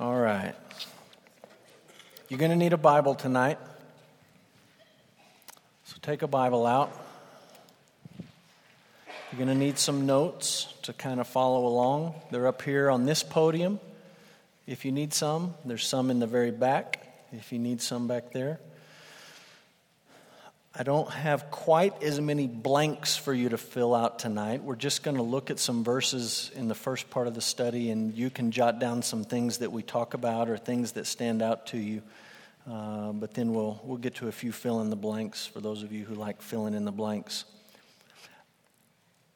All right. You're going to need a Bible tonight. So take a Bible out. You're going to need some notes to kind of follow along. They're up here on this podium. If you need some, there's some in the very back. If you need some back there. I don't have quite as many blanks for you to fill out tonight. We're just going to look at some verses in the first part of the study, and you can jot down some things that we talk about or things that stand out to you. Uh, but then we'll, we'll get to a few fill in the blanks for those of you who like filling in the blanks.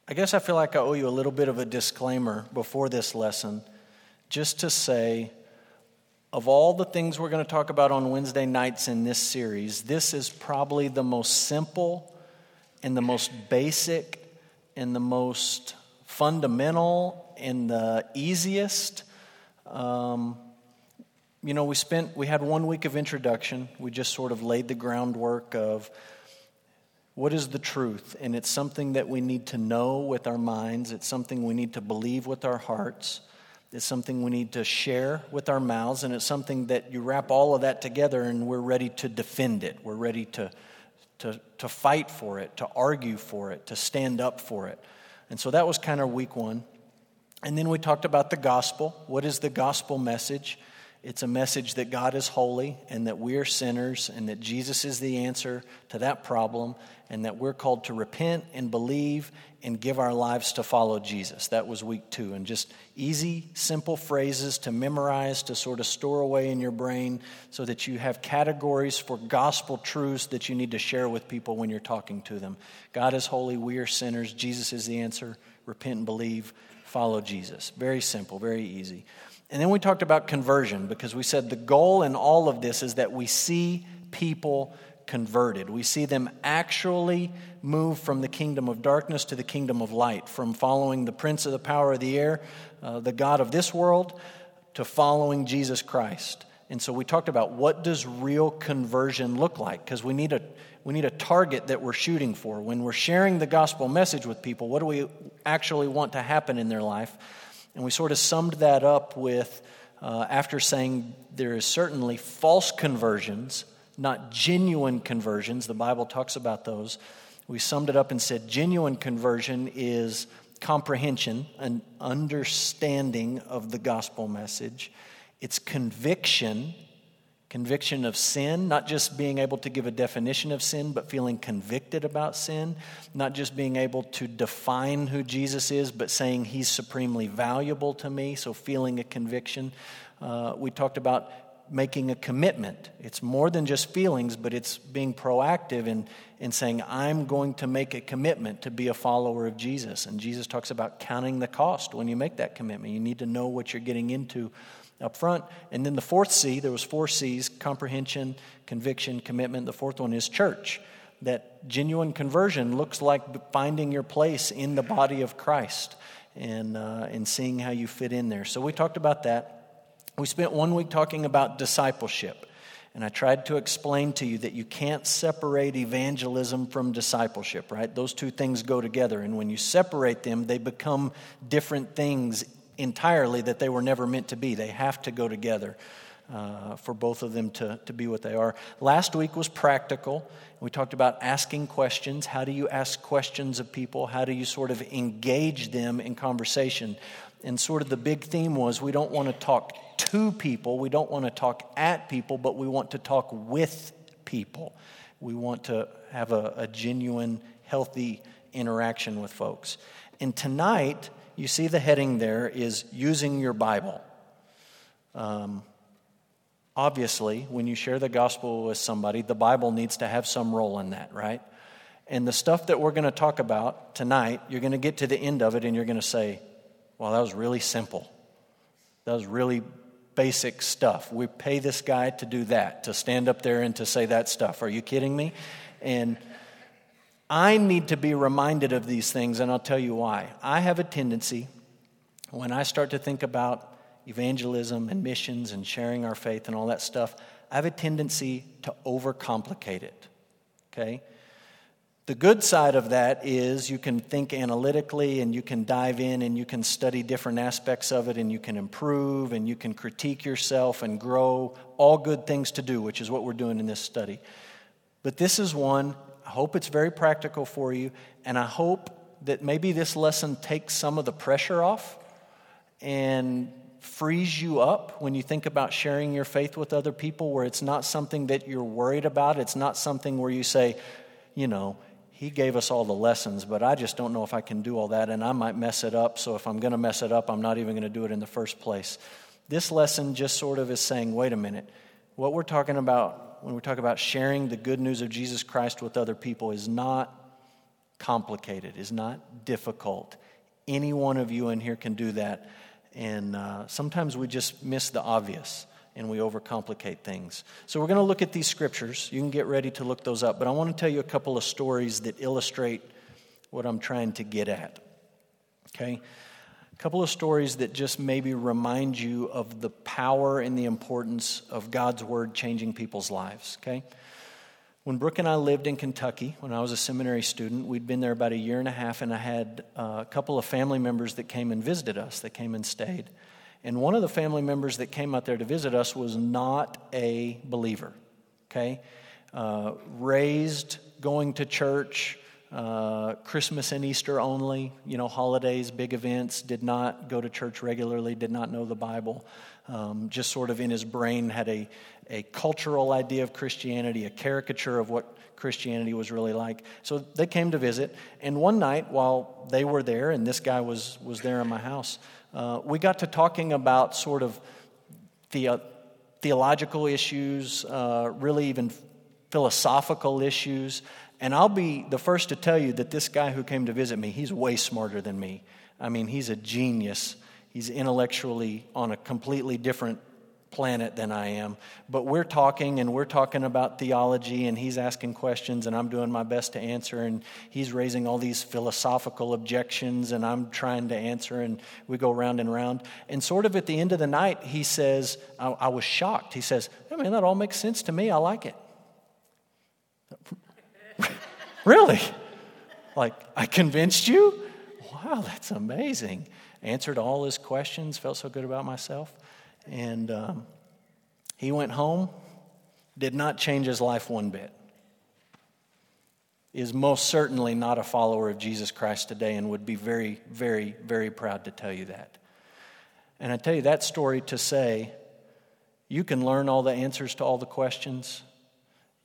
I guess I feel like I owe you a little bit of a disclaimer before this lesson, just to say of all the things we're going to talk about on Wednesday nights in this series, this is probably the most simple and the most basic and the most fundamental and the easiest. Um, you know, we spent, we had one week of introduction. We just sort of laid the groundwork of what is the truth. And it's something that we need to know with our minds, it's something we need to believe with our hearts. It's something we need to share with our mouths, and it's something that you wrap all of that together and we're ready to defend it. We're ready to, to, to fight for it, to argue for it, to stand up for it. And so that was kind of week one. And then we talked about the gospel. What is the gospel message? It's a message that God is holy and that we are sinners and that Jesus is the answer to that problem and that we're called to repent and believe and give our lives to follow Jesus. That was week two. And just easy, simple phrases to memorize, to sort of store away in your brain so that you have categories for gospel truths that you need to share with people when you're talking to them. God is holy, we are sinners, Jesus is the answer. Repent and believe, follow Jesus. Very simple, very easy. And then we talked about conversion because we said the goal in all of this is that we see people converted. We see them actually move from the kingdom of darkness to the kingdom of light, from following the prince of the power of the air, uh, the God of this world, to following Jesus Christ. And so we talked about what does real conversion look like because we need a we need a target that we're shooting for. When we're sharing the gospel message with people, what do we actually want to happen in their life? And we sort of summed that up with, uh, after saying there is certainly false conversions, not genuine conversions. The Bible talks about those. We summed it up and said genuine conversion is comprehension, an understanding of the gospel message. It's conviction, conviction of sin, not just being able to give a definition of sin, but feeling convicted about sin, not just being able to define who Jesus is, but saying he's supremely valuable to me, so feeling a conviction. Uh, we talked about making a commitment. It's more than just feelings, but it's being proactive in, in saying, I'm going to make a commitment to be a follower of Jesus. And Jesus talks about counting the cost when you make that commitment. You need to know what you're getting into up front. And then the fourth C, there was four C's, comprehension, conviction, commitment. The fourth one is church. That genuine conversion looks like finding your place in the body of Christ and, uh, and seeing how you fit in there. So we talked about that. We spent one week talking about discipleship. And I tried to explain to you that you can't separate evangelism from discipleship, right? Those two things go together. And when you separate them, they become different things entirely that they were never meant to be. They have to go together uh, for both of them to, to be what they are. Last week was practical. We talked about asking questions. How do you ask questions of people? How do you sort of engage them in conversation? And sort of the big theme was we don't want to talk to people, we don't want to talk at people, but we want to talk with people. We want to have a, a genuine, healthy interaction with folks. And tonight, you see the heading there is using your Bible. Um, obviously, when you share the gospel with somebody, the Bible needs to have some role in that, right? And the stuff that we're going to talk about tonight, you're going to get to the end of it and you're going to say, well, that was really simple. That was really basic stuff. We pay this guy to do that, to stand up there and to say that stuff. Are you kidding me? And I need to be reminded of these things, and I'll tell you why. I have a tendency, when I start to think about evangelism and missions and sharing our faith and all that stuff, I have a tendency to overcomplicate it. Okay? The good side of that is you can think analytically and you can dive in and you can study different aspects of it and you can improve and you can critique yourself and grow. All good things to do, which is what we're doing in this study. But this is one, I hope it's very practical for you, and I hope that maybe this lesson takes some of the pressure off and frees you up when you think about sharing your faith with other people, where it's not something that you're worried about. It's not something where you say, you know, he gave us all the lessons, but I just don't know if I can do all that, and I might mess it up. So if I'm going to mess it up, I'm not even going to do it in the first place. This lesson just sort of is saying, wait a minute. What we're talking about when we talk about sharing the good news of Jesus Christ with other people is not complicated, is not difficult. Any one of you in here can do that. And uh, sometimes we just miss the obvious and we overcomplicate things. So we're going to look at these scriptures. You can get ready to look those up, but I want to tell you a couple of stories that illustrate what I'm trying to get at. Okay? A couple of stories that just maybe remind you of the power and the importance of God's word changing people's lives. Okay? When Brooke and I lived in Kentucky, when I was a seminary student, we'd been there about a year and a half, and I had uh, a couple of family members that came and visited us, that came and stayed. And one of the family members that came out there to visit us was not a believer, okay? Uh, raised going to church, uh, Christmas and Easter only, you know, holidays, big events, did not go to church regularly, did not know the Bible. Um, just sort of in his brain had a, a cultural idea of Christianity, a caricature of what Christianity was really like. So they came to visit, and one night while they were there, and this guy was, was there in my house, uh, we got to talking about sort of the, theological issues, uh, really even philosophical issues. And I'll be the first to tell you that this guy who came to visit me, he's way smarter than me. I mean, he's a genius. He's intellectually on a completely different planet than I am. But we're talking and we're talking about theology, and he's asking questions, and I'm doing my best to answer, and he's raising all these philosophical objections, and I'm trying to answer, and we go round and round. And sort of at the end of the night, he says, I, I was shocked. He says, I mean, that all makes sense to me. I like it. really? Like, I convinced you? Wow, that's amazing. Answered all his questions, felt so good about myself. And um, he went home, did not change his life one bit. Is most certainly not a follower of Jesus Christ today and would be very, very, very proud to tell you that. And I tell you that story to say you can learn all the answers to all the questions.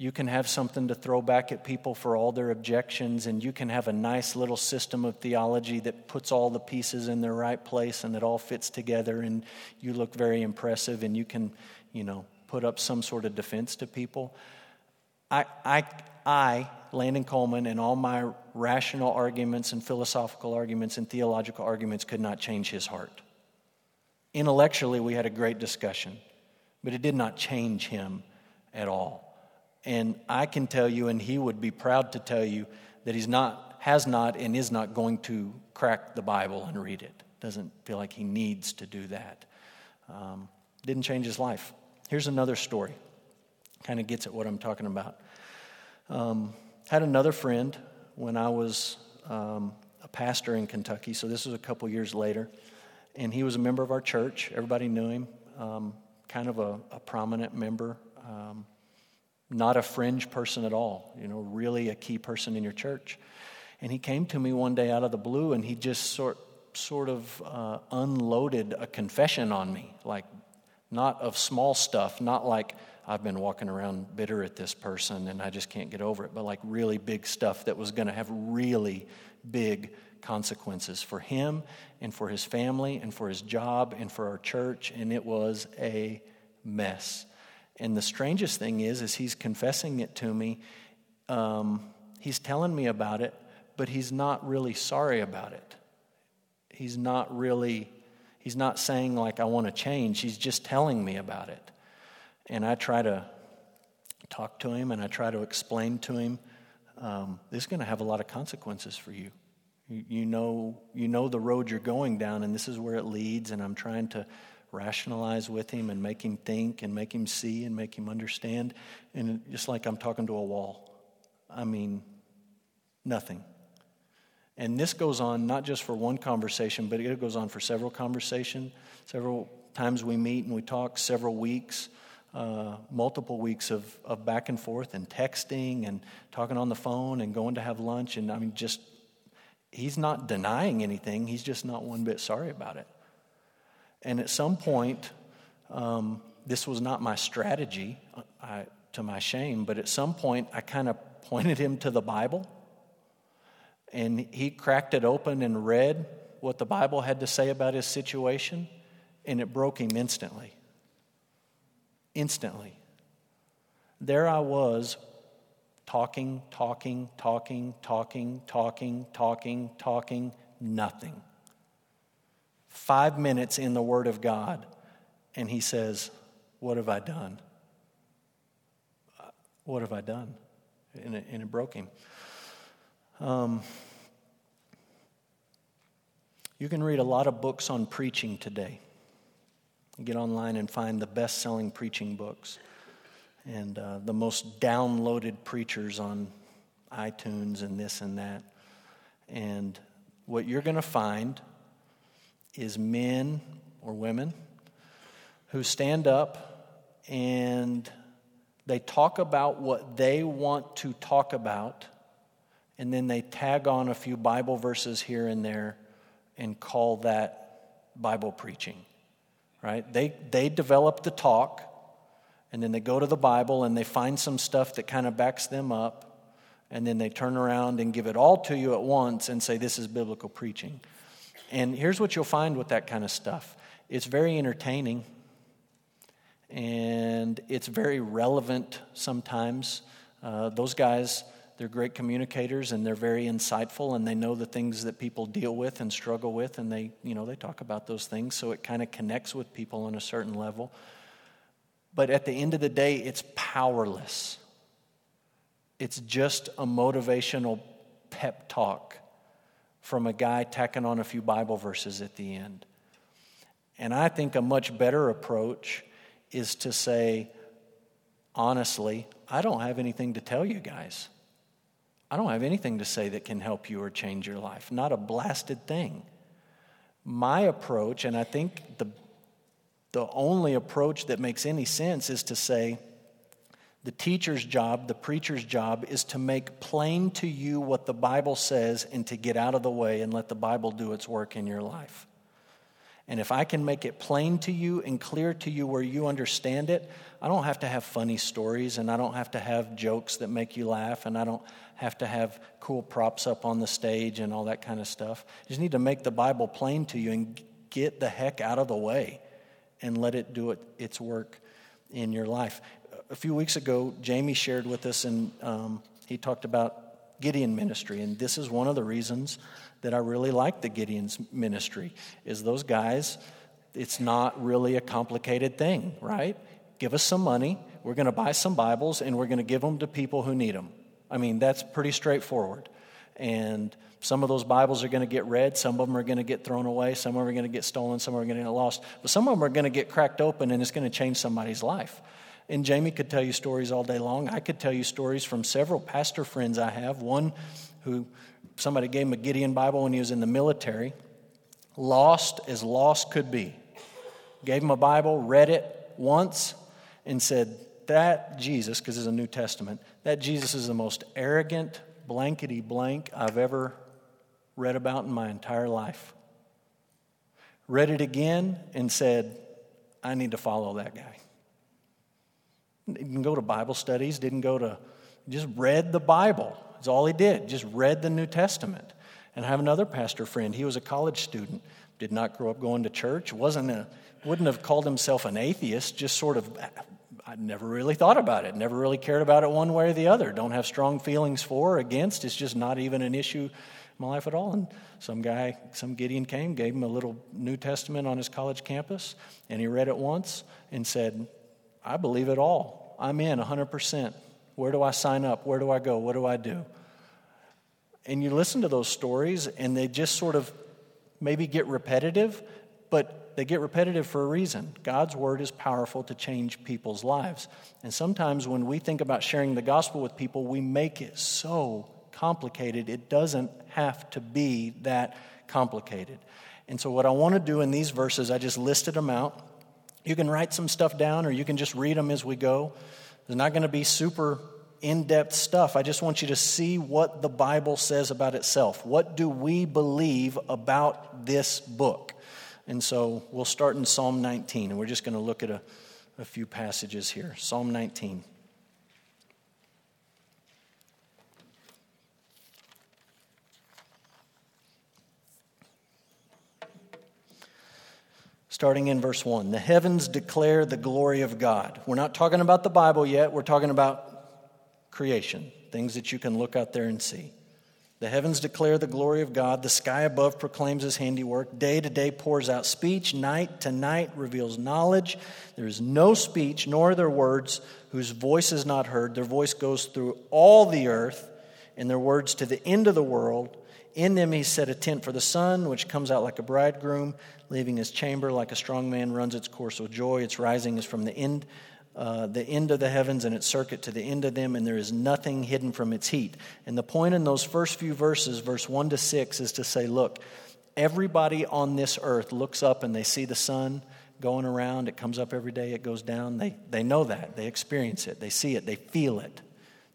You can have something to throw back at people for all their objections, and you can have a nice little system of theology that puts all the pieces in their right place and it all fits together, and you look very impressive, and you can, you know, put up some sort of defense to people. I, I, I, Landon Coleman, and all my rational arguments and philosophical arguments and theological arguments could not change his heart. Intellectually, we had a great discussion, but it did not change him at all. And I can tell you, and he would be proud to tell you, that he's not, has not, and is not going to crack the Bible and read it. Doesn't feel like he needs to do that. Um, didn't change his life. Here's another story. Kind of gets at what I'm talking about. Um, had another friend when I was um, a pastor in Kentucky, so this was a couple years later, and he was a member of our church. Everybody knew him, um, kind of a, a prominent member. Not a fringe person at all, you know, really a key person in your church. And he came to me one day out of the blue and he just sort, sort of uh, unloaded a confession on me, like not of small stuff, not like I've been walking around bitter at this person and I just can't get over it, but like really big stuff that was going to have really big consequences for him and for his family and for his job and for our church. And it was a mess. And the strangest thing is, is he's confessing it to me. Um, he's telling me about it, but he's not really sorry about it. He's not really, he's not saying like, I want to change. He's just telling me about it. And I try to talk to him and I try to explain to him, um, this is going to have a lot of consequences for you. you. You know, you know the road you're going down, and this is where it leads, and I'm trying to rationalize with him and make him think and make him see and make him understand. And just like I'm talking to a wall. I mean, Nothing. And this goes on not just for one conversation, but it goes on for several conversations. Several times we meet and we talk, several weeks, uh, multiple weeks of, of back and forth and texting and talking on the phone and going to have lunch. And I mean, just, he's not denying anything, he's just not one bit sorry about it. And at some point, um, this was not my strategy, uh, I, to my shame, but at some point I kind of pointed him to the Bible and he cracked it open and read what the Bible had to say about his situation, and it broke him instantly. Instantly. There I was, talking, talking, talking, talking, talking, talking, talking, nothing. Five minutes in the Word of God, and he says, What have I done? What have I done? And it, and it broke him. Um, you can read a lot of books on preaching today. Get online and find the best selling preaching books and uh, the most downloaded preachers on iTunes and this and that. And what you're going to find is men or women who stand up and they talk about what they want to talk about and then they tag on a few Bible verses here and there and call that Bible preaching, right? They, they develop the talk, and then they go to the Bible and they find some stuff that kind of backs them up, and then they turn around and give it all to you at once and say, This is biblical preaching. And here's what you'll find with that kind of stuff it's very entertaining, and it's very relevant sometimes. Uh, those guys, they're great communicators and they're very insightful and they know the things that people deal with and struggle with and they, you know, they talk about those things so it kind of connects with people on a certain level. But at the end of the day, it's powerless. It's just a motivational pep talk from a guy tacking on a few Bible verses at the end. And I think a much better approach is to say, honestly, I don't have anything to tell you guys. I don't have anything to say that can help you or change your life, not a blasted thing. My approach, and I think the, the only approach that makes any sense, is to say the teacher's job, the preacher's job, is to make plain to you what the Bible says and to get out of the way and let the Bible do its work in your life. And if I can make it plain to you and clear to you where you understand it, I don't have to have funny stories and I don't have to have jokes that make you laugh and I don't have to have cool props up on the stage and all that kind of stuff. You just need to make the Bible plain to you and get the heck out of the way and let it do it, its work in your life. A few weeks ago, Jamie shared with us and um, he talked about Gideon ministry, and this is one of the reasons that I really like the Gideon's ministry is those guys, it's not really a complicated thing, right? Give us some money, we're going to buy some Bibles, and we're going to give them to people who need them. I mean, that's pretty straightforward. And some of those Bibles are going to get read, some of them are going to get thrown away, some of them are going to get stolen, some are going to get lost, but some of them are going to get cracked open and it's going to change somebody's life. And Jamie could tell you stories all day long. I could tell you stories from several pastor friends I have. One who Somebody gave him a Gideon Bible when he was in the military, lost as lost could be. Gave him a Bible, read it once, and said, That Jesus, because it's a New Testament, that Jesus is the most arrogant, blankety blank I've ever read about in my entire life. Read it again and said, I need to follow that guy. Didn't go to Bible studies, didn't go to, just read the Bible that's all he did, just read the New Testament. And I have another pastor friend. He was a college student, did not grow up going to church, wasn't a, wouldn't have called himself an atheist, just sort of, I never really thought about it, never really cared about it one way or the other. Don't have strong feelings for or against. It's just not even an issue in my life at all. And some guy, some Gideon came, gave him a little New Testament on his college campus, and he read it once and said, I believe it all. I'm in 100%. Where do I sign up? Where do I go? What do I do? And you listen to those stories, and they just sort of maybe get repetitive, but they get repetitive for a reason. God's word is powerful to change people's lives. And sometimes when we think about sharing the gospel with people, we make it so complicated. It doesn't have to be that complicated. And so, what I want to do in these verses, I just listed them out. You can write some stuff down or you can just read them as we go. There's not going to be super in depth stuff. I just want you to see what the Bible says about itself. What do we believe about this book? And so we'll start in Psalm 19, and we're just going to look at a, a few passages here. Psalm 19. Starting in verse 1. The heavens declare the glory of God. We're not talking about the Bible yet, we're talking about creation, things that you can look out there and see. The heavens declare the glory of God. The sky above proclaims his handiwork. Day to day pours out speech. Night to night reveals knowledge. There is no speech, nor there words whose voice is not heard. Their voice goes through all the earth, and their words to the end of the world. In them he set a tent for the sun, which comes out like a bridegroom, leaving his chamber like a strong man runs its course with joy. Its rising is from the end, uh, the end of the heavens, and its circuit to the end of them, and there is nothing hidden from its heat. And the point in those first few verses, verse 1 to 6, is to say, look, everybody on this earth looks up and they see the sun going around. It comes up every day, it goes down. They, they know that. They experience it. They see it. They feel it.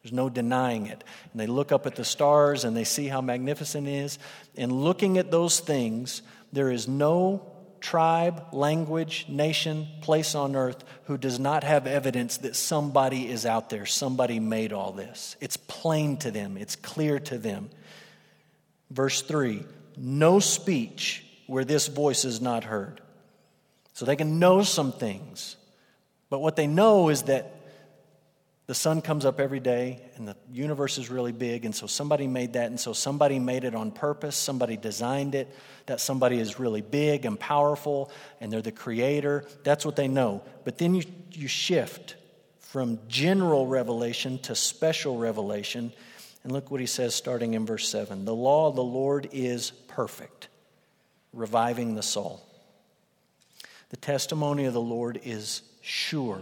There's no denying it. And they look up at the stars and they see how magnificent it is. And looking at those things, there is no tribe, language, nation, place on earth who does not have evidence that somebody is out there. Somebody made all this. It's plain to them, it's clear to them. Verse 3 no speech where this voice is not heard. So they can know some things. But what they know is that the sun comes up every day and the universe is really big and so somebody made that and so somebody made it on purpose somebody designed it that somebody is really big and powerful and they're the creator. That's what they know. But then you, you shift from general revelation to special revelation and look what he says starting in verse 7 the law of the lord is perfect reviving the soul. The testimony of the lord is sure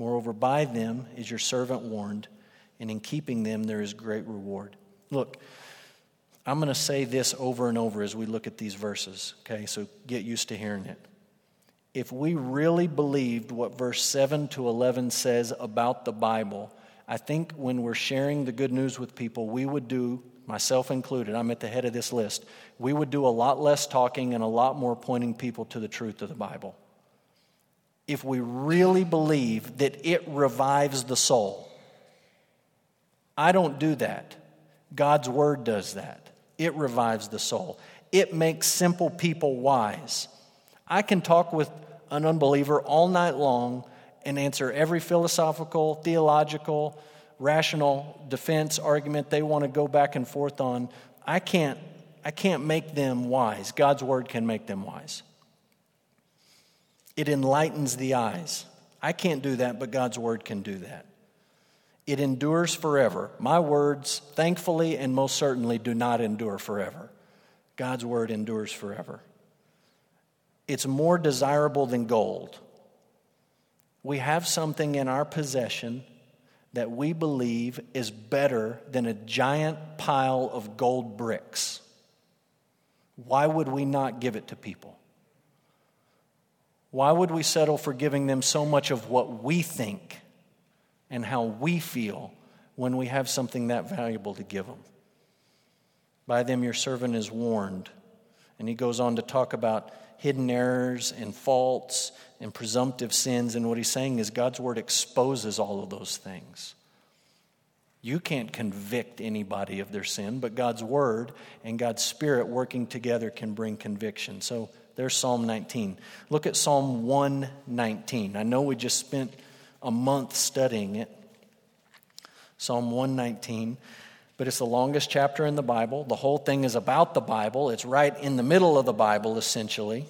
Moreover, by them is your servant warned, and in keeping them there is great reward. Look, I'm going to say this over and over as we look at these verses, okay? So get used to hearing it. If we really believed what verse 7 to 11 says about the Bible, I think when we're sharing the good news with people, we would do, myself included, I'm at the head of this list, we would do a lot less talking and a lot more pointing people to the truth of the Bible if we really believe that it revives the soul. I don't do that. God's word does that. It revives the soul, it makes simple people wise. I can talk with an unbeliever all night long and answer every philosophical, theological, rational defense argument they want to go back and forth on. I can't, I can't make them wise. God's word can make them wise. It enlightens the eyes. I can't do that, but God's word can do that. It endures forever. My words, thankfully and most certainly, do not endure forever. God's word endures forever. It's more desirable than gold. We have something in our possession that we believe is better than a giant pile of gold bricks. Why would we not give it to people? Why would we settle for giving them so much of what we think and how we feel when we have something that valuable to give them? By them your servant is warned. And he goes on to talk about hidden errors and faults and presumptive sins. And what he's saying is God's word exposes all of those things. You can't convict anybody of their sin, but God's word and God's spirit working together can bring conviction. So there's Psalm 19. Look at Psalm 119. I know we just spent a month studying it. Psalm 119. but it's the longest chapter in the Bible. The whole thing is about the Bible, it's right in the middle of the Bible, essentially.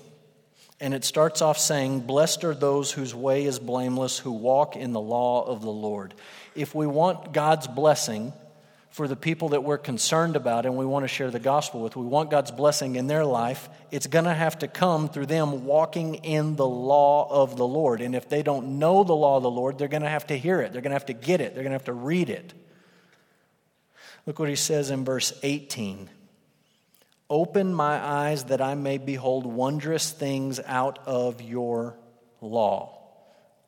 And it starts off saying, Blessed are those whose way is blameless, who walk in the law of the Lord. If we want God's blessing for the people that we're concerned about and we want to share the gospel with, we want God's blessing in their life, it's going to have to come through them walking in the law of the Lord. And if they don't know the law of the Lord, they're going to have to hear it, they're going to have to get it, they're going to have to read it. Look what he says in verse 18 Open my eyes that I may behold wondrous things out of your law.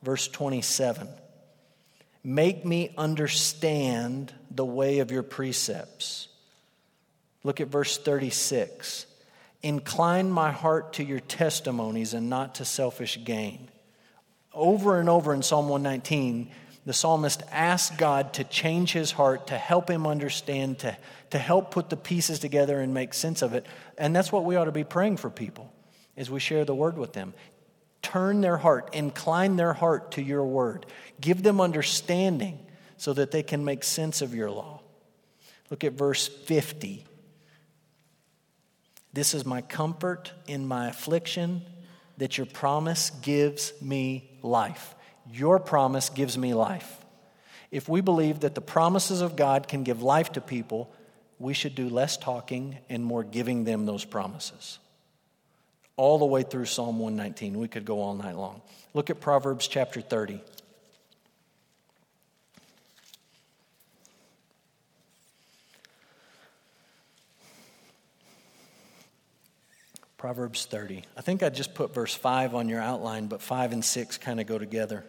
Verse 27 Make me understand the way of your precepts. Look at verse 36. Incline my heart to your testimonies and not to selfish gain. Over and over in Psalm 119, the psalmist asks God to change his heart, to help him understand, to, to help put the pieces together and make sense of it. And that's what we ought to be praying for people as we share the word with them. Turn their heart, incline their heart to your word. Give them understanding so that they can make sense of your law. Look at verse 50. This is my comfort in my affliction, that your promise gives me life. Your promise gives me life. If we believe that the promises of God can give life to people, we should do less talking and more giving them those promises. All the way through Psalm 119. We could go all night long. Look at Proverbs chapter 30. Proverbs 30. I think I just put verse 5 on your outline, but 5 and 6 kind of go together.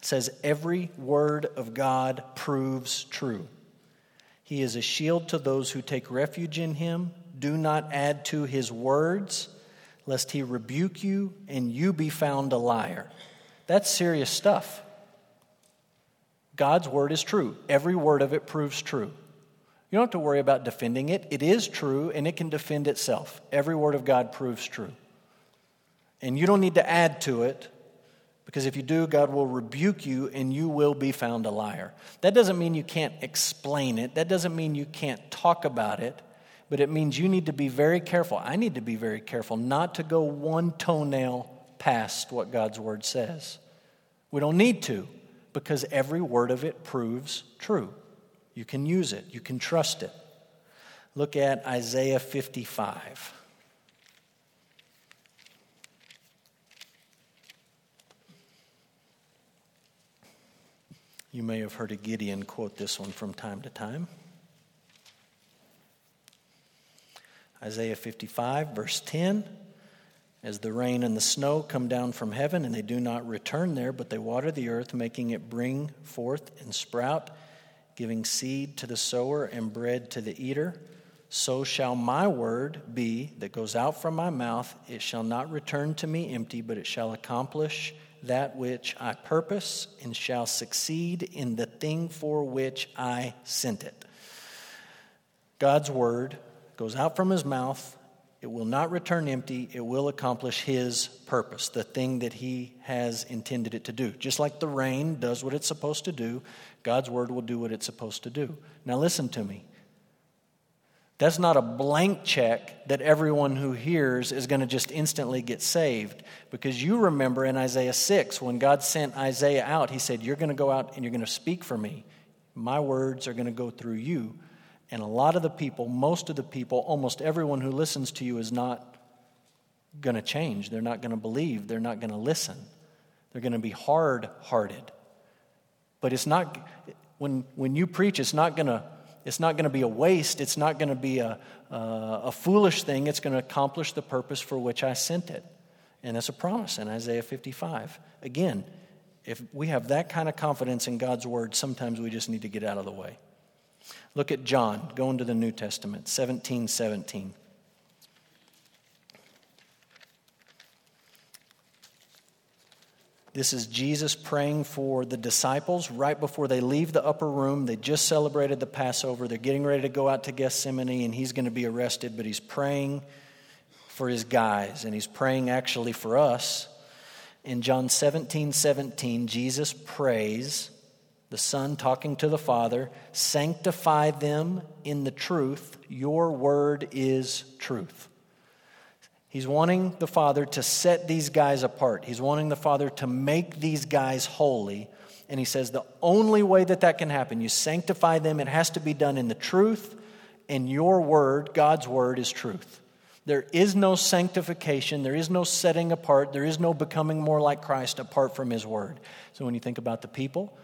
It says, Every word of God proves true. He is a shield to those who take refuge in him. Do not add to his words, lest he rebuke you and you be found a liar. That's serious stuff. God's word is true. Every word of it proves true. You don't have to worry about defending it. It is true and it can defend itself. Every word of God proves true. And you don't need to add to it because if you do, God will rebuke you and you will be found a liar. That doesn't mean you can't explain it, that doesn't mean you can't talk about it, but it means you need to be very careful. I need to be very careful not to go one toenail past what God's word says. We don't need to because every word of it proves true. You can use it, you can trust it. Look at Isaiah 55. You may have heard a Gideon quote this one from time to time. Isaiah 55, verse 10 As the rain and the snow come down from heaven, and they do not return there, but they water the earth, making it bring forth and sprout giving seed to the sower and bread to the eater, so shall my word be that goes out from my mouth. It shall not return to me empty, but it shall accomplish that which I purpose and shall succeed in the thing for which I sent it. God's word goes out from his mouth. It will not return empty. It will accomplish his purpose, the thing that he has intended it to do. Just like the rain does what it's supposed to do, God's word will do what it's supposed to do. Now, listen to me. That's not a blank check that everyone who hears is going to just instantly get saved. Because you remember in Isaiah 6, when God sent Isaiah out, he said, You're going to go out and you're going to speak for me. My words are going to go through you. And a lot of the people, most of the people, almost everyone who listens to you is not going to change. They're not going to believe. They're not going to listen. They're going to be hard hearted. But it's not, when, when you preach, it's not going to. It's not going to be a waste. It's not going to be a, a foolish thing. It's going to accomplish the purpose for which I sent it. And that's a promise in Isaiah 55. Again, if we have that kind of confidence in God's word, sometimes we just need to get out of the way. Look at John, go into the New Testament, 17 17. This is Jesus praying for the disciples right before they leave the upper room. They just celebrated the Passover. They're getting ready to go out to Gethsemane, and he's going to be arrested, but he's praying for his guys, and he's praying actually for us. In John 17 17, Jesus prays the Son talking to the Father, sanctify them in the truth. Your word is truth. He's wanting the Father to set these guys apart. He's wanting the Father to make these guys holy. And he says the only way that that can happen, you sanctify them, it has to be done in the truth, and your word, God's word, is truth. There is no sanctification, there is no setting apart, there is no becoming more like Christ apart from his word. So when you think about the people,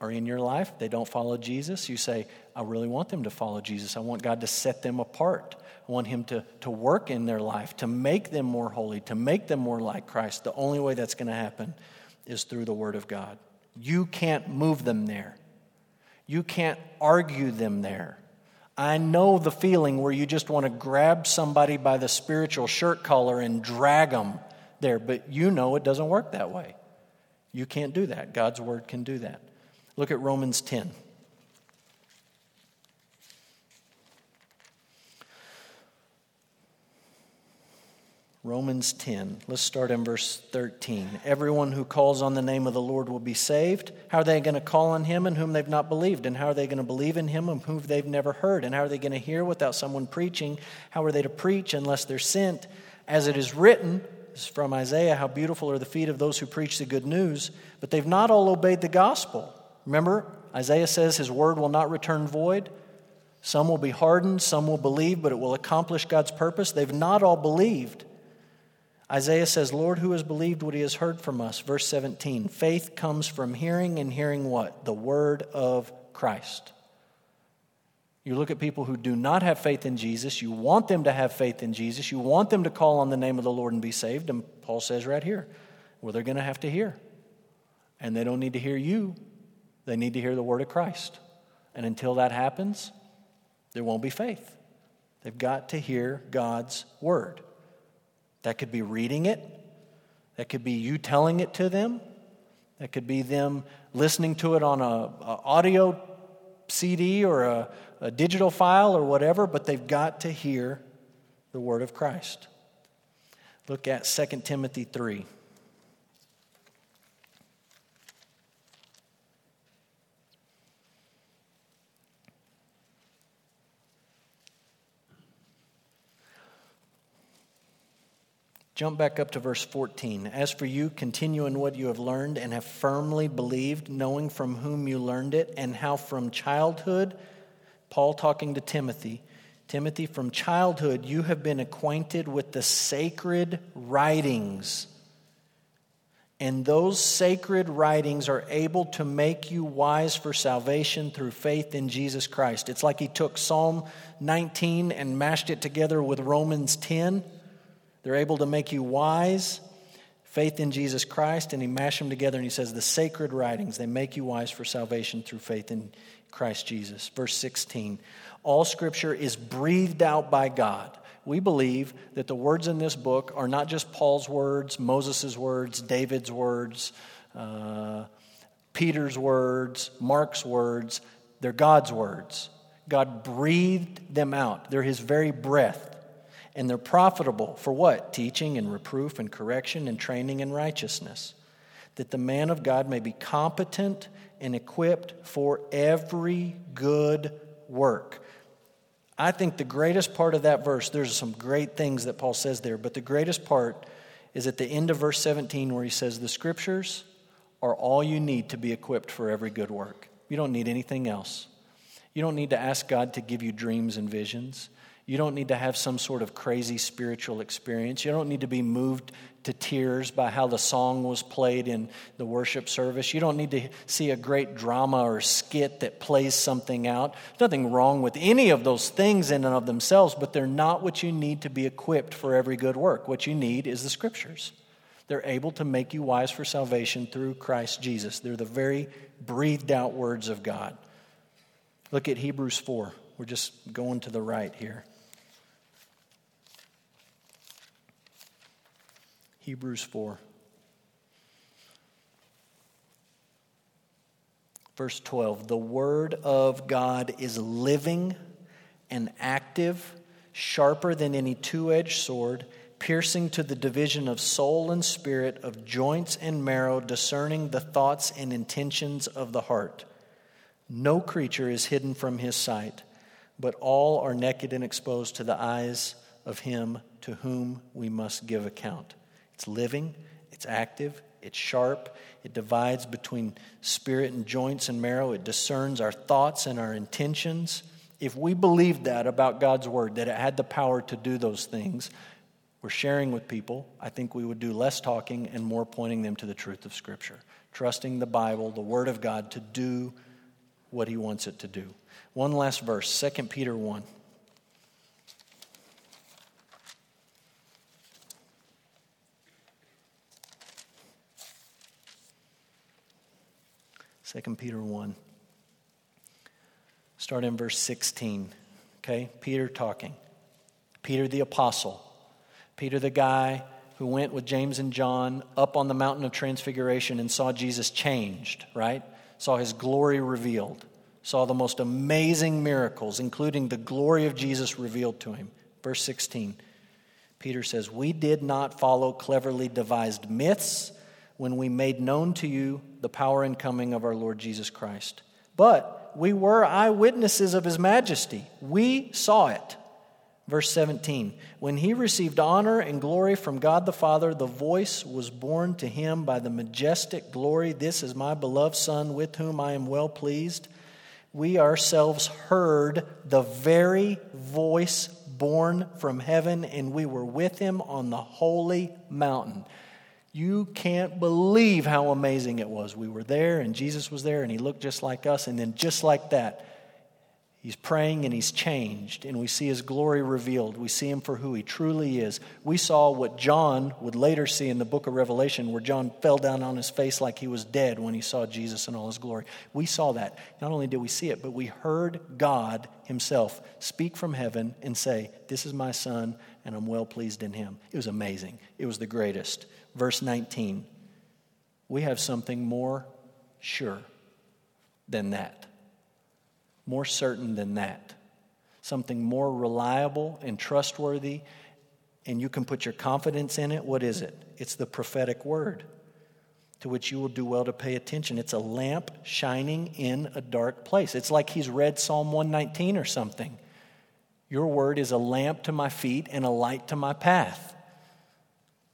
are in your life, they don't follow Jesus, you say, I really want them to follow Jesus. I want God to set them apart. I want Him to, to work in their life, to make them more holy, to make them more like Christ. The only way that's going to happen is through the Word of God. You can't move them there, you can't argue them there. I know the feeling where you just want to grab somebody by the spiritual shirt collar and drag them there, but you know it doesn't work that way. You can't do that. God's Word can do that. Look at Romans 10. Romans 10. Let's start in verse 13. Everyone who calls on the name of the Lord will be saved. How are they going to call on him in whom they've not believed? And how are they going to believe in him in whom they've never heard? And how are they going to hear without someone preaching? How are they to preach unless they're sent? As it is written, is from Isaiah, how beautiful are the feet of those who preach the good news, but they've not all obeyed the gospel. Remember, Isaiah says his word will not return void. Some will be hardened, some will believe, but it will accomplish God's purpose. They've not all believed. Isaiah says, Lord, who has believed what he has heard from us? Verse 17 faith comes from hearing, and hearing what? The word of Christ. You look at people who do not have faith in Jesus, you want them to have faith in Jesus, you want them to call on the name of the Lord and be saved, and Paul says right here, well, they're going to have to hear. And they don't need to hear you, they need to hear the word of Christ. And until that happens, there won't be faith. They've got to hear God's word. That could be reading it, that could be you telling it to them, that could be them listening to it on a, audio CD or a, a digital file or whatever, but they've got to hear the word of Christ. Look at 2 Timothy 3. Jump back up to verse 14. As for you, continue in what you have learned and have firmly believed, knowing from whom you learned it, and how from childhood, Paul talking to Timothy, Timothy, from childhood you have been acquainted with the sacred writings. And those sacred writings are able to make you wise for salvation through faith in Jesus Christ. It's like he took Psalm 19 and mashed it together with Romans 10 they're able to make you wise, faith in Jesus Christ, and he mashed them together and he says, The sacred writings, they make you wise for salvation through faith in Christ Jesus. Verse 16 All scripture is breathed out by God. We believe that the words in this book are not just Paul's words, Moses' words, David's words, uh, Peter's words, Mark's words. They're God's words. God breathed them out. They're his very breath and they're profitable for what? Teaching and reproof and correction and training in righteousness, that the man of God may be competent and equipped for every good work. I think the greatest part of that verse, there's some great things that Paul says there, but the greatest part is at the end of verse 17 where he says, The scriptures are all you need to be equipped for every good work. You don't need anything else. You don't need to ask God to give you dreams and visions. You don't need to have some sort of crazy spiritual experience. You don't need to be moved to tears by how the song was played in the worship service. You don't need to see a great drama or skit that plays something out. There's nothing wrong with any of those things in and of themselves, but they're not what you need to be equipped for every good work. What you need is the scriptures. They're able to make you wise for salvation through Christ Jesus. They're the very breathed out words of God. Look at Hebrews 4. We're just going to the right here. Hebrews 4. Verse 12 The Word of God is living and active, sharper than any two edged sword, piercing to the division of soul and spirit, of joints and marrow, discerning the thoughts and intentions of the heart. No creature is hidden from his sight, but all are naked and exposed to the eyes of him to whom we must give account. It's living, it's active, it's sharp, it divides between spirit and joints and marrow, it discerns our thoughts and our intentions. If we believed that about God's word, that it had the power to do those things, we're sharing with people, I think we would do less talking and more pointing them to the truth of Scripture, trusting the Bible, the Word of God, to do what He wants it to do. One last verse, 2 Peter 1. Second Peter 1. Start in verse 16. Okay? Peter talking. Peter the apostle Peter, the guy who went with James and John up on the mountain of transfiguration and saw Jesus changed, right? Saw his glory revealed, saw the most amazing miracles, including the glory of Jesus revealed to him. Verse 16, Peter says, We did not follow cleverly devised myths when we made known to you the power and coming of our Lord Jesus Christ. But we were eyewitnesses of his majesty. We saw it. Verse 17 When he received honor and glory from God the Father, the voice was borne to him by the majestic glory This is my beloved Son, with whom I am well pleased. We ourselves heard the very voice borne from heaven, and we were with him on the holy mountain. You can't believe how amazing it was. We were there, and Jesus was there, and he looked just like us, and then just like that, He's praying and he's changed, and we see his glory revealed. We see him for who he truly is. We saw what John would later see in the book of Revelation, where John fell down on his face like he was dead when he saw Jesus in all his glory. We saw that. Not only did we see it, but we heard God himself speak from heaven and say, This is my son, and I'm well pleased in him. It was amazing. It was the greatest. Verse 19 We have something more sure than that more certain than that. Something more reliable and trustworthy, and you can put your confidence in it. What is it? It's the prophetic word to which you will do well to pay attention. It's a lamp shining in a dark place. It's like he's read Psalm 119 or something. Your word is a lamp to my feet and a light to my path.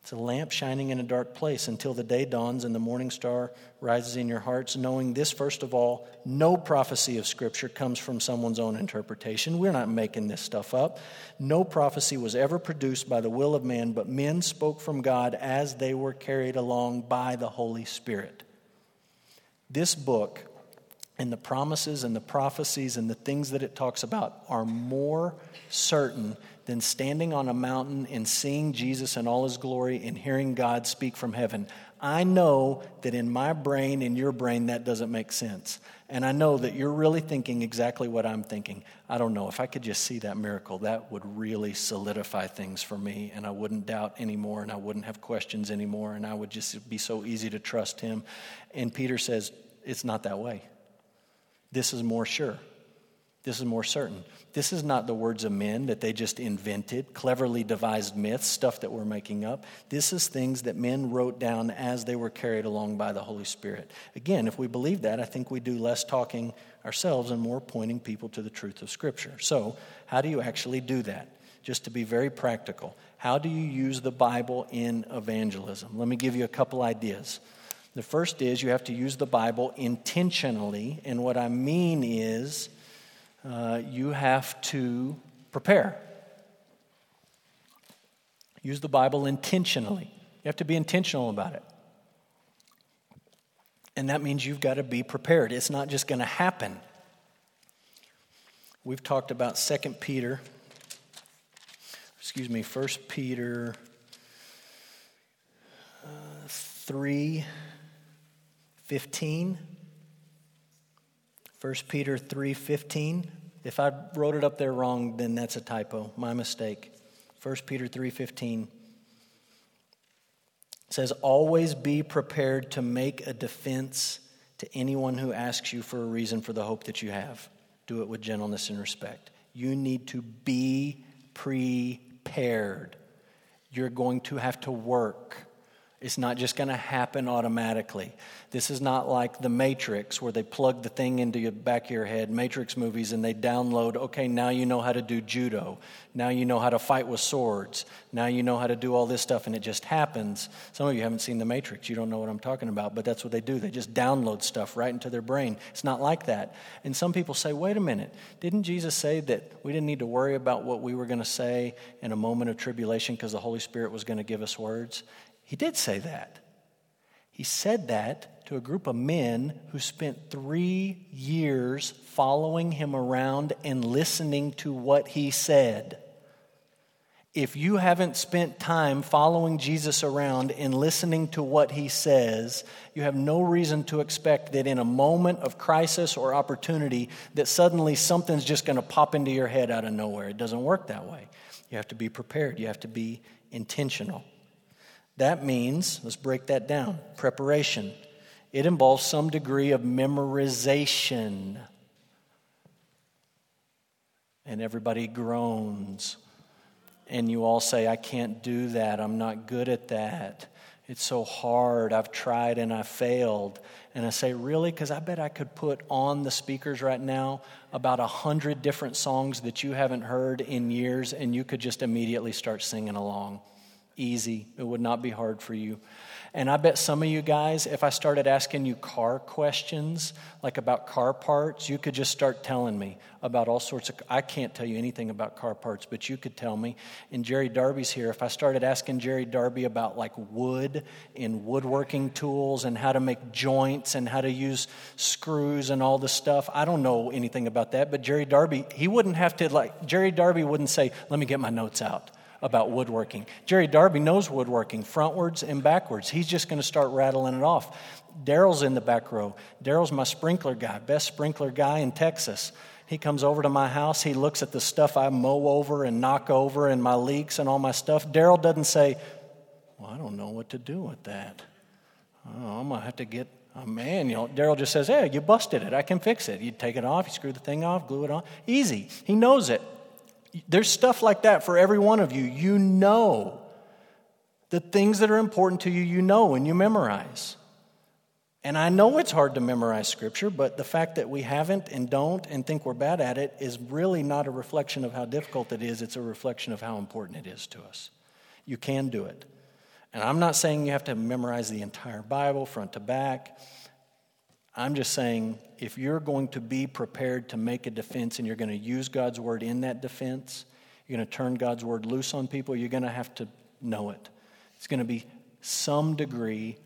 It's a lamp shining in a dark place until the day dawns and the morning star rises in your hearts, knowing this, first of all, no prophecy of Scripture comes from someone's own interpretation. We're not making this stuff up. No prophecy was ever produced by the will of man, but men spoke from God as they were carried along by the Holy Spirit. This book and the promises and the prophecies and the things that it talks about are more certain than standing on a mountain and seeing Jesus in all his glory and hearing God speak from heaven. I know that in my brain, in your brain, that doesn't make sense. And I know that you're really thinking exactly what I'm thinking. I don't know. If I could just see that miracle, that would really solidify things for me, and I wouldn't doubt anymore, and I wouldn't have questions anymore, and I would just be so easy to trust him. And Peter says, It's not that way. This is more sure. This is more certain. This is not the words of men that they just invented, cleverly devised myths, stuff that we're making up. This is things that men wrote down as they were carried along by the Holy Spirit. Again, if we believe that, I think we do less talking ourselves and more pointing people to the truth of Scripture. So, how do you actually do that? Just to be very practical, how do you use the Bible in evangelism? Let me give you a couple ideas. The first is you have to use the Bible intentionally, and what I mean is, uh, you have to prepare. Use the Bible intentionally. You have to be intentional about it. And that means you've got to be prepared. It's not just going to happen. We've talked about 2 Peter, excuse me, 1 Peter uh, 3 15. 1 Peter 3:15. If I wrote it up there wrong, then that's a typo, my mistake. 1 Peter 3:15 says always be prepared to make a defense to anyone who asks you for a reason for the hope that you have. Do it with gentleness and respect. You need to be prepared. You're going to have to work. It's not just going to happen automatically. This is not like the Matrix where they plug the thing into your back of your head, Matrix movies, and they download, okay, now you know how to do judo. Now you know how to fight with swords. Now you know how to do all this stuff, and it just happens. Some of you haven't seen the Matrix. You don't know what I'm talking about, but that's what they do. They just download stuff right into their brain. It's not like that. And some people say, wait a minute, didn't Jesus say that we didn't need to worry about what we were going to say in a moment of tribulation because the Holy Spirit was going to give us words? He did say that. He said that to a group of men who spent three years following him around and listening to what he said. If you haven't spent time following Jesus around and listening to what he says, you have no reason to expect that in a moment of crisis or opportunity that suddenly something's just going to pop into your head out of nowhere. It doesn't work that way. You have to be prepared. You have to be intentional. That means, let's break that down preparation. It involves some degree of memorization. And everybody groans. And you all say, I can't do that. I'm not good at that. It's so hard. I've tried and I failed. And I say, Really? Because I bet I could put on the speakers right now about a hundred different songs that you haven't heard in years, and you could just immediately start singing along easy. It would not be hard for you. And I bet some of you guys, if I started asking you car questions, like about car parts, you could just start telling me about all sorts of. I can't tell you anything about car parts, but you could tell me. And Jerry Darby's here. If I started asking Jerry Darby about like wood and woodworking tools and how to make joints and how to use screws and all this stuff, I don't know anything about that. But Jerry Darby, he wouldn't have to like. Jerry Darby wouldn't say, "Let me get my notes out." About woodworking. Jerry Darby knows woodworking frontwards and backwards. He's just going to start rattling it off. Daryl's in the back row. Daryl's my sprinkler guy, best sprinkler guy in Texas. He comes over to my house. He looks at the stuff I mow over and knock over and my leaks and all my stuff. Daryl doesn't say, Well, I don't know what to do with that. Oh, I'm going to have to get a manual. Daryl just says, Hey, you busted it. I can fix it. You take it off, you screw the thing off, glue it on. Easy. He knows it. There's stuff like that for every one of you. You know the things that are important to you, you know and you memorize. And I know it's hard to memorize scripture, but the fact that we haven't and don't and think we're bad at it is really not a reflection of how difficult it is. It's a reflection of how important it is to us. You can do it. And I'm not saying you have to memorize the entire Bible front to back. I'm just saying if you're going to be prepared to make a defense and you're going to use God's word in that defense, you're going to turn God's word loose on people, you're going to have to know it. It's going to be some degree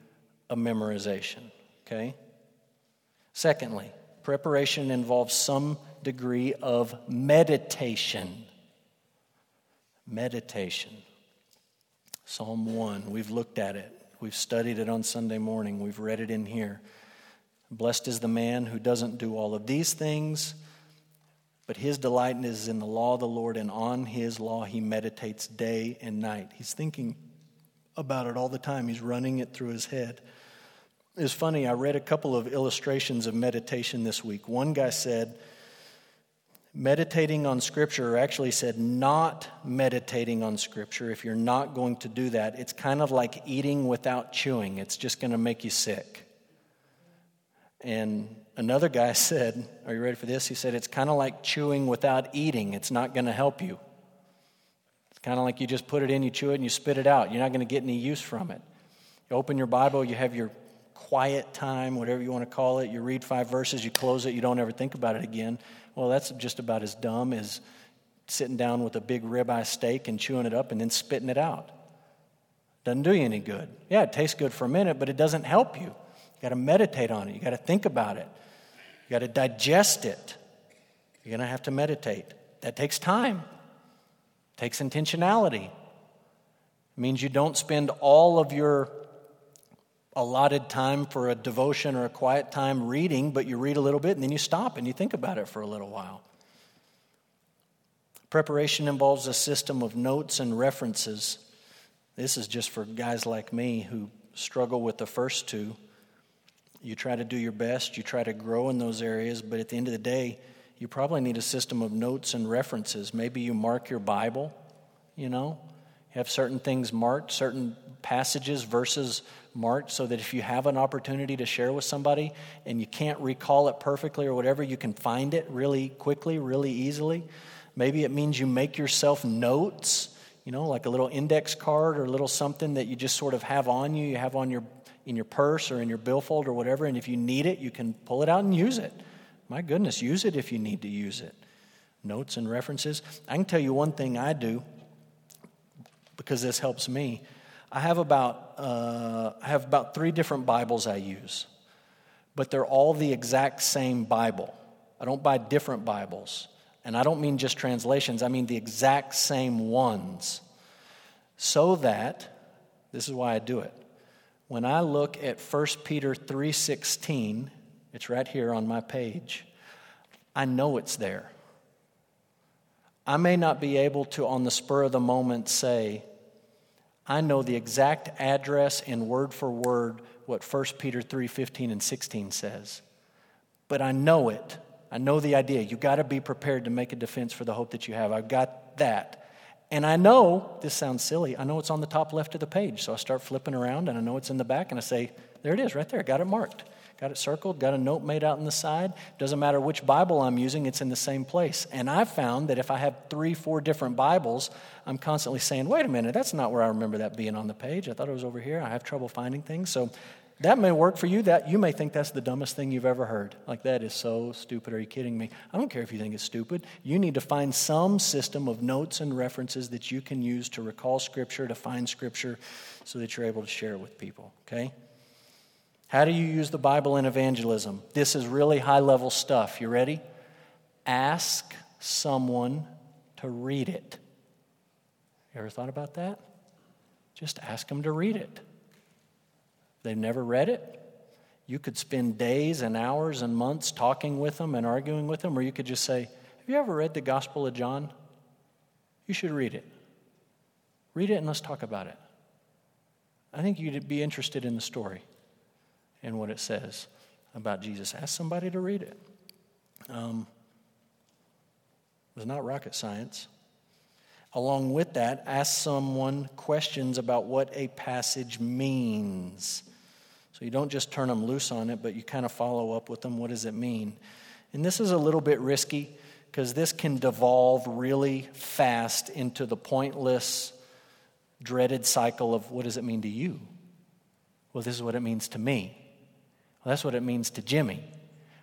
of memorization, okay? Secondly, preparation involves some degree of meditation. Meditation. Psalm 1, we've looked at it. We've studied it on Sunday morning. We've read it in here. Blessed is the man who doesn't do all of these things, but his delight is in the law of the Lord, and on his law he meditates day and night. He's thinking about it all the time, he's running it through his head. It's funny, I read a couple of illustrations of meditation this week. One guy said, meditating on Scripture, or actually said, not meditating on Scripture, if you're not going to do that, it's kind of like eating without chewing. It's just going to make you sick. And another guy said, Are you ready for this? He said, It's kind of like chewing without eating, it's not going to help you. It's kind of like you just put it in, you chew it, and you spit it out. You're not going to get any use from it. You open your Bible, you have your quiet time, whatever you want to call it. You read five verses, you close it, you don't ever think about it again. Well, that's just about as dumb as sitting down with a big ribeye steak and chewing it up and then spitting it out. Doesn't do you any good. Yeah, it tastes good for a minute, but it doesn't help you. You got to meditate on it. You got to think about it. You got to digest it. You're going to have to meditate. That takes time. It takes intentionality. It means you don't spend all of your allotted time for a devotion or a quiet time reading, but you read a little bit and then you stop and you think about it for a little while. Preparation involves a system of notes and references. This is just for guys like me who struggle with the first two. You try to do your best, you try to grow in those areas, but at the end of the day, you probably need a system of notes and references. Maybe you mark your Bible, you know, have certain things marked, certain passages, verses marked, so that if you have an opportunity to share with somebody and you can't recall it perfectly or whatever, you can find it really quickly, really easily. Maybe it means you make yourself notes, you know, like a little index card or a little something that you just sort of have on you, you have on your in your purse or in your billfold or whatever, and if you need it, you can pull it out and use it. My goodness, use it if you need to use it. Notes and references. I can tell you one thing I do because this helps me. I have about uh, I have about three different Bibles I use, but they're all the exact same Bible. I don't buy different Bibles, and I don't mean just translations. I mean the exact same ones, so that this is why I do it. When I look at 1 Peter 3:16, it's right here on my page. I know it's there. I may not be able to on the spur of the moment say I know the exact address and word for word what 1 Peter 3:15 and 16 says. But I know it. I know the idea. You got to be prepared to make a defense for the hope that you have. I've got that. And I know, this sounds silly, I know it's on the top left of the page. So I start flipping around and I know it's in the back and I say, there it is, right there. Got it marked. Got it circled, got a note made out on the side. Doesn't matter which Bible I'm using, it's in the same place. And I've found that if I have three, four different Bibles, I'm constantly saying, wait a minute, that's not where I remember that being on the page. I thought it was over here. I have trouble finding things. So that may work for you. That you may think that's the dumbest thing you've ever heard. Like that is so stupid. Are you kidding me? I don't care if you think it's stupid. You need to find some system of notes and references that you can use to recall scripture, to find scripture so that you're able to share it with people, okay? How do you use the Bible in evangelism? This is really high level stuff. You ready? Ask someone to read it. You ever thought about that? Just ask them to read it. They've never read it. You could spend days and hours and months talking with them and arguing with them, or you could just say, Have you ever read the Gospel of John? You should read it. Read it and let's talk about it. I think you'd be interested in the story and what it says about Jesus. Ask somebody to read it. Um, it's not rocket science. Along with that, ask someone questions about what a passage means. So you don't just turn them loose on it, but you kind of follow up with them. What does it mean? And this is a little bit risky because this can devolve really fast into the pointless, dreaded cycle of what does it mean to you? Well, this is what it means to me. Well, that's what it means to Jimmy.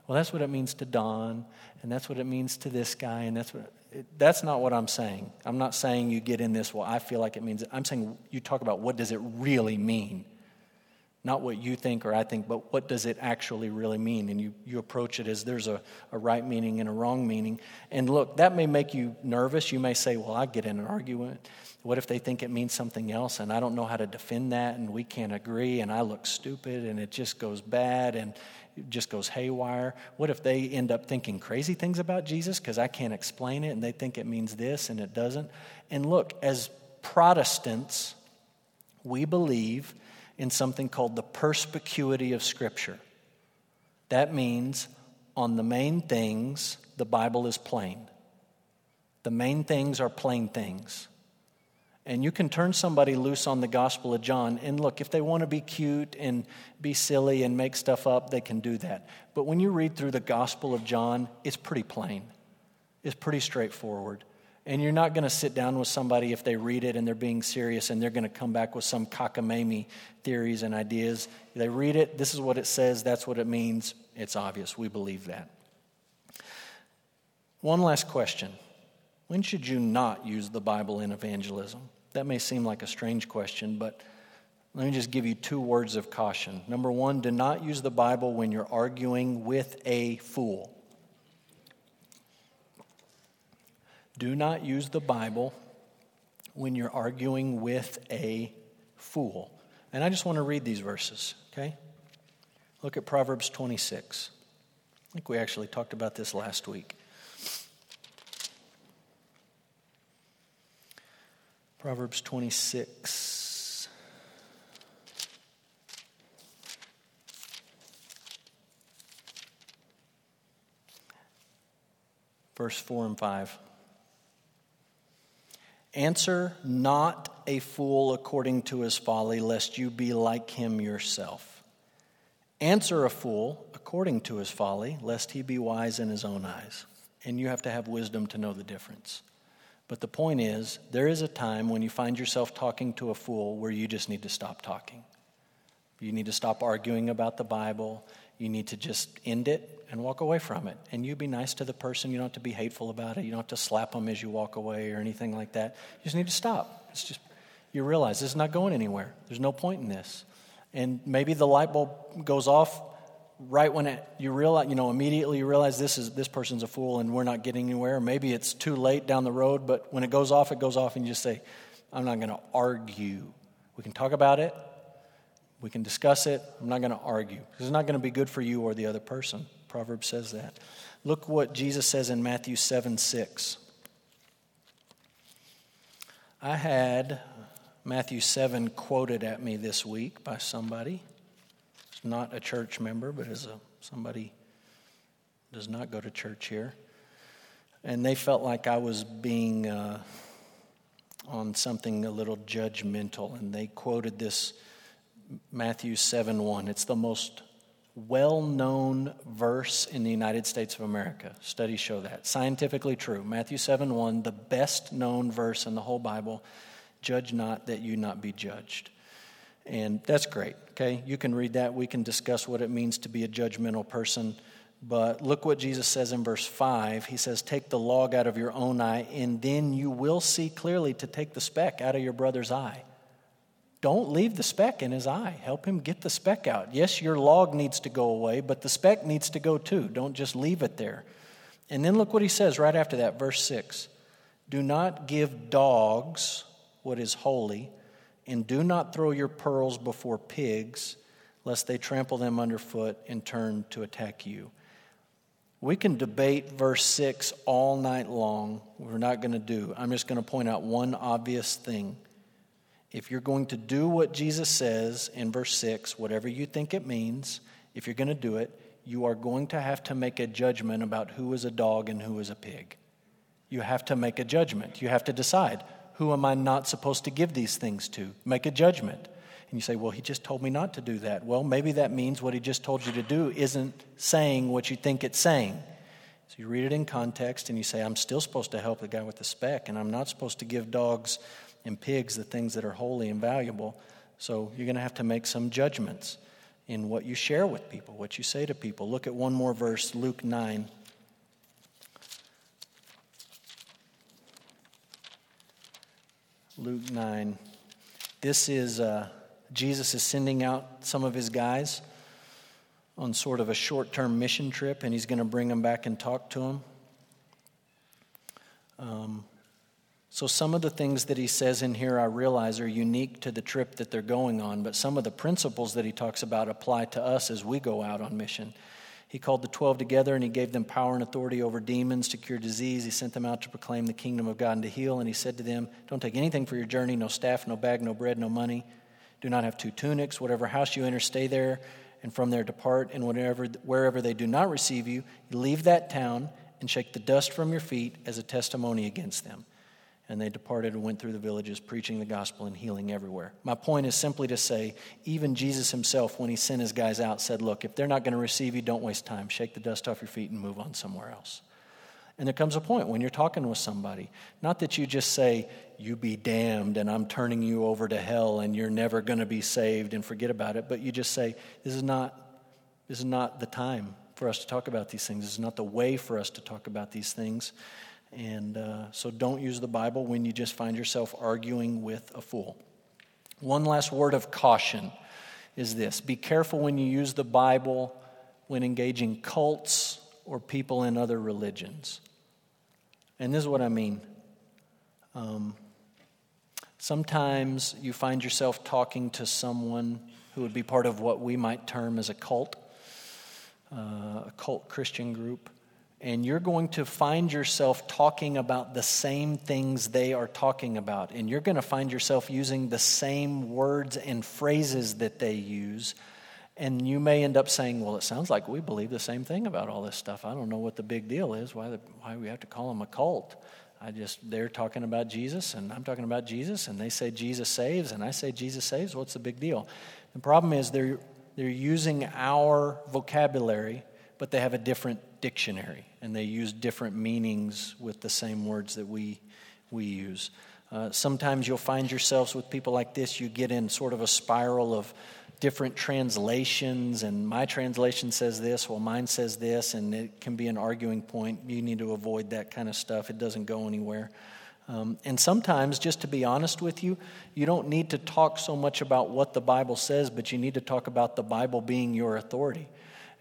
Well, that's what it means to Don, and that's what it means to this guy, and that's what. It, that's not what I'm saying. I'm not saying you get in this. Well, I feel like it means. I'm saying you talk about what does it really mean not what you think or I think, but what does it actually really mean? And you, you approach it as there's a, a right meaning and a wrong meaning. And look, that may make you nervous. You may say, well, I get in an argument. What if they think it means something else and I don't know how to defend that and we can't agree and I look stupid and it just goes bad and it just goes haywire? What if they end up thinking crazy things about Jesus because I can't explain it and they think it means this and it doesn't? And look, as Protestants, we believe in something called the perspicuity of Scripture. That means on the main things, the Bible is plain. The main things are plain things. And you can turn somebody loose on the Gospel of John. And look, if they want to be cute and be silly and make stuff up, they can do that. But when you read through the Gospel of John, it's pretty plain, it's pretty straightforward. And you're not going to sit down with somebody if they read it and they're being serious and they're going to come back with some cockamamie theories and ideas. They read it, this is what it says, that's what it means. It's obvious. We believe that. One last question When should you not use the Bible in evangelism? That may seem like a strange question, but let me just give you two words of caution. Number one, do not use the Bible when you're arguing with a fool. Do not use the Bible when you're arguing with a fool. And I just want to read these verses, okay? Look at Proverbs 26. I think we actually talked about this last week. Proverbs 26. Verse 4 and 5. Answer not a fool according to his folly, lest you be like him yourself. Answer a fool according to his folly, lest he be wise in his own eyes. And you have to have wisdom to know the difference. But the point is, there is a time when you find yourself talking to a fool where you just need to stop talking. You need to stop arguing about the Bible. You need to just end it and walk away from it. And you be nice to the person. You don't have to be hateful about it. You don't have to slap them as you walk away or anything like that. You just need to stop. It's just, you realize this is not going anywhere. There's no point in this. And maybe the light bulb goes off right when it, you realize, you know, immediately you realize this is this person's a fool and we're not getting anywhere. Maybe it's too late down the road, but when it goes off, it goes off, and you just say, "I'm not going to argue. We can talk about it. We can discuss it. I'm not going to argue. It's not going to be good for you or the other person." Proverbs says that. Look what Jesus says in Matthew 7 6. I had Matthew 7 quoted at me this week by somebody not a church member, but is a, somebody does not go to church here. And they felt like I was being uh, on something a little judgmental. And they quoted this Matthew 7 1. It's the most well known verse in the United States of America. Studies show that. Scientifically true. Matthew 7 1, the best known verse in the whole Bible. Judge not that you not be judged. And that's great, okay? You can read that. We can discuss what it means to be a judgmental person. But look what Jesus says in verse 5. He says, Take the log out of your own eye, and then you will see clearly to take the speck out of your brother's eye. Don't leave the speck in his eye. Help him get the speck out. Yes, your log needs to go away, but the speck needs to go too. Don't just leave it there. And then look what he says right after that, verse 6. Do not give dogs what is holy and do not throw your pearls before pigs, lest they trample them underfoot and turn to attack you. We can debate verse 6 all night long. We're not going to do. I'm just going to point out one obvious thing. If you're going to do what Jesus says in verse 6, whatever you think it means, if you're going to do it, you are going to have to make a judgment about who is a dog and who is a pig. You have to make a judgment. You have to decide who am I not supposed to give these things to? Make a judgment. And you say, well, he just told me not to do that. Well, maybe that means what he just told you to do isn't saying what you think it's saying. So you read it in context and you say, I'm still supposed to help the guy with the speck, and I'm not supposed to give dogs and pigs the things that are holy and valuable. So you're going to have to make some judgments in what you share with people, what you say to people. Look at one more verse, Luke 9. Luke 9. This is uh, Jesus is sending out some of his guys on sort of a short term mission trip, and he's going to bring them back and talk to them. Um, so, some of the things that he says in here, I realize, are unique to the trip that they're going on, but some of the principles that he talks about apply to us as we go out on mission. He called the 12 together and he gave them power and authority over demons to cure disease. He sent them out to proclaim the kingdom of God and to heal. And he said to them, Don't take anything for your journey no staff, no bag, no bread, no money. Do not have two tunics. Whatever house you enter, stay there, and from there depart. And whenever, wherever they do not receive you, leave that town and shake the dust from your feet as a testimony against them. And they departed and went through the villages, preaching the gospel and healing everywhere. My point is simply to say, even Jesus himself, when he sent his guys out, said, Look, if they're not going to receive you, don't waste time. Shake the dust off your feet and move on somewhere else. And there comes a point when you're talking with somebody, not that you just say, You be damned, and I'm turning you over to hell, and you're never going to be saved, and forget about it, but you just say, This is not, this is not the time for us to talk about these things. This is not the way for us to talk about these things. And uh, so don't use the Bible when you just find yourself arguing with a fool. One last word of caution is this be careful when you use the Bible when engaging cults or people in other religions. And this is what I mean. Um, sometimes you find yourself talking to someone who would be part of what we might term as a cult, uh, a cult Christian group and you're going to find yourself talking about the same things they are talking about. And you're going to find yourself using the same words and phrases that they use. And you may end up saying, Well, it sounds like we believe the same thing about all this stuff. I don't know what the big deal is, why, the, why we have to call them a cult. I just, they're talking about Jesus, and I'm talking about Jesus, and they say Jesus saves, and I say Jesus saves. What's the big deal? The problem is they're, they're using our vocabulary, but they have a different dictionary, and they use different meanings with the same words that we, we use. Uh, sometimes you'll find yourselves with people like this, you get in sort of a spiral of different translations, and my translation says this, well, mine says this, and it can be an arguing point. You need to avoid that kind of stuff, it doesn't go anywhere. Um, and sometimes, just to be honest with you, you don't need to talk so much about what the Bible says, but you need to talk about the Bible being your authority.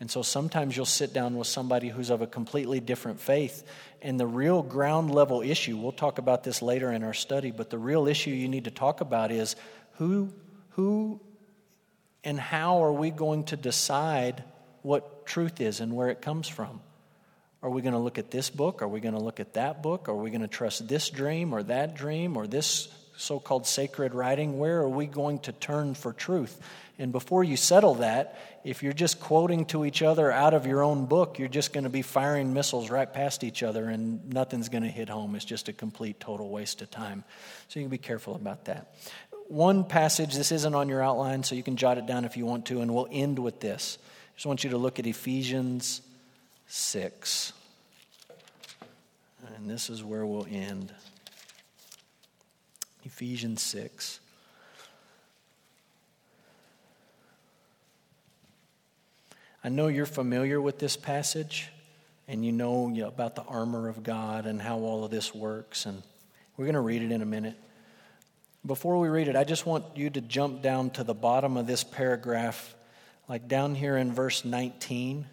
And so sometimes you'll sit down with somebody who's of a completely different faith, and the real ground level issue, we'll talk about this later in our study, but the real issue you need to talk about is who, who and how are we going to decide what truth is and where it comes from? Are we going to look at this book? Are we going to look at that book? Are we going to trust this dream or that dream or this so called sacred writing? Where are we going to turn for truth? And before you settle that, if you're just quoting to each other out of your own book, you're just going to be firing missiles right past each other and nothing's going to hit home. It's just a complete, total waste of time. So you can be careful about that one passage, this isn't on your outline, so you can jot it down if you want to, and we'll end with this. I just want you to look at Ephesians 6. And this is where we'll end. Ephesians 6. I know you're familiar with this passage, and you know about the armor of God and how all of this works, and we're going to read it in a minute. Before we read it, I just want you to jump down to the bottom of this paragraph, like down here in verse 19.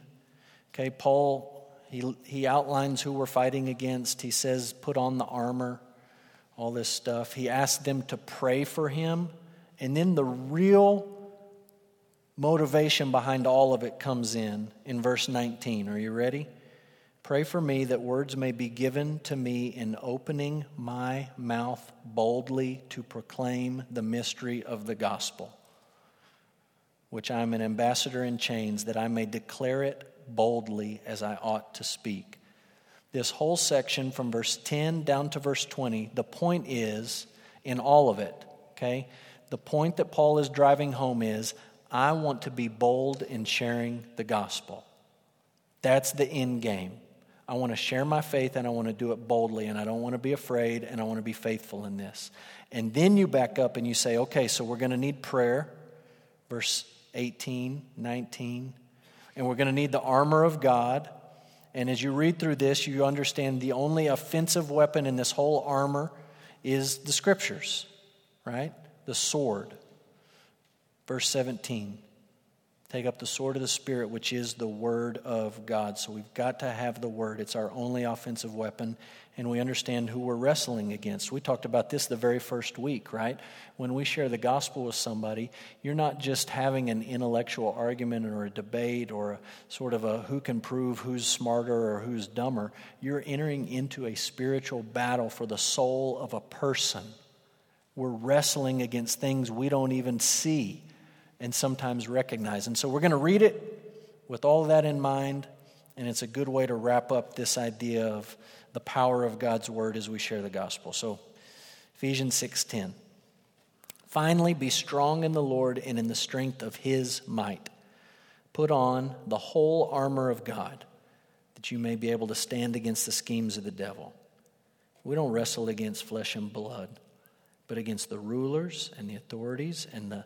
Okay, Paul, he, he outlines who we're fighting against. He says, put on the armor, all this stuff. He asks them to pray for him. And then the real motivation behind all of it comes in in verse 19. Are you ready? Pray for me that words may be given to me in opening my mouth boldly to proclaim the mystery of the gospel, which I am an ambassador in chains, that I may declare it boldly as I ought to speak. This whole section from verse 10 down to verse 20, the point is in all of it, okay? The point that Paul is driving home is I want to be bold in sharing the gospel. That's the end game. I want to share my faith and I want to do it boldly and I don't want to be afraid and I want to be faithful in this. And then you back up and you say, okay, so we're going to need prayer, verse 18, 19, and we're going to need the armor of God. And as you read through this, you understand the only offensive weapon in this whole armor is the scriptures, right? The sword. Verse 17. Take up the sword of the Spirit, which is the Word of God. So we've got to have the Word. It's our only offensive weapon, and we understand who we're wrestling against. We talked about this the very first week, right? When we share the gospel with somebody, you're not just having an intellectual argument or a debate or a sort of a who can prove who's smarter or who's dumber. You're entering into a spiritual battle for the soul of a person. We're wrestling against things we don't even see and sometimes recognize. And so we're going to read it with all that in mind, and it's a good way to wrap up this idea of the power of God's word as we share the gospel. So Ephesians 6:10. Finally be strong in the Lord and in the strength of his might. Put on the whole armor of God that you may be able to stand against the schemes of the devil. We don't wrestle against flesh and blood, but against the rulers and the authorities and the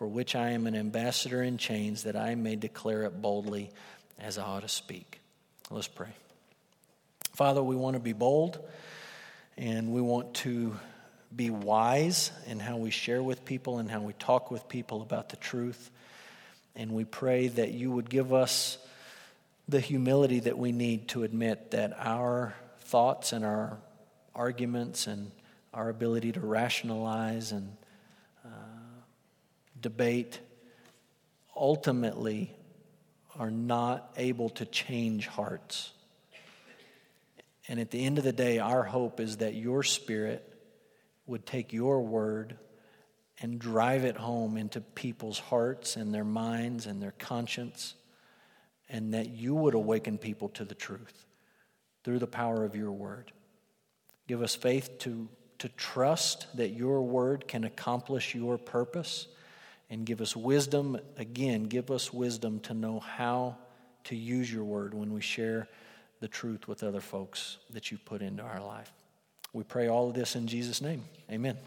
for which I am an ambassador in chains, that I may declare it boldly as I ought to speak. Let's pray. Father, we want to be bold and we want to be wise in how we share with people and how we talk with people about the truth. And we pray that you would give us the humility that we need to admit that our thoughts and our arguments and our ability to rationalize and debate ultimately are not able to change hearts. And at the end of the day, our hope is that your spirit would take your word and drive it home into people's hearts and their minds and their conscience and that you would awaken people to the truth through the power of your word. Give us faith to, to trust that your word can accomplish your purpose, and give us wisdom, again, give us wisdom to know how to use your word when we share the truth with other folks that you put into our life. We pray all of this in Jesus' name. Amen.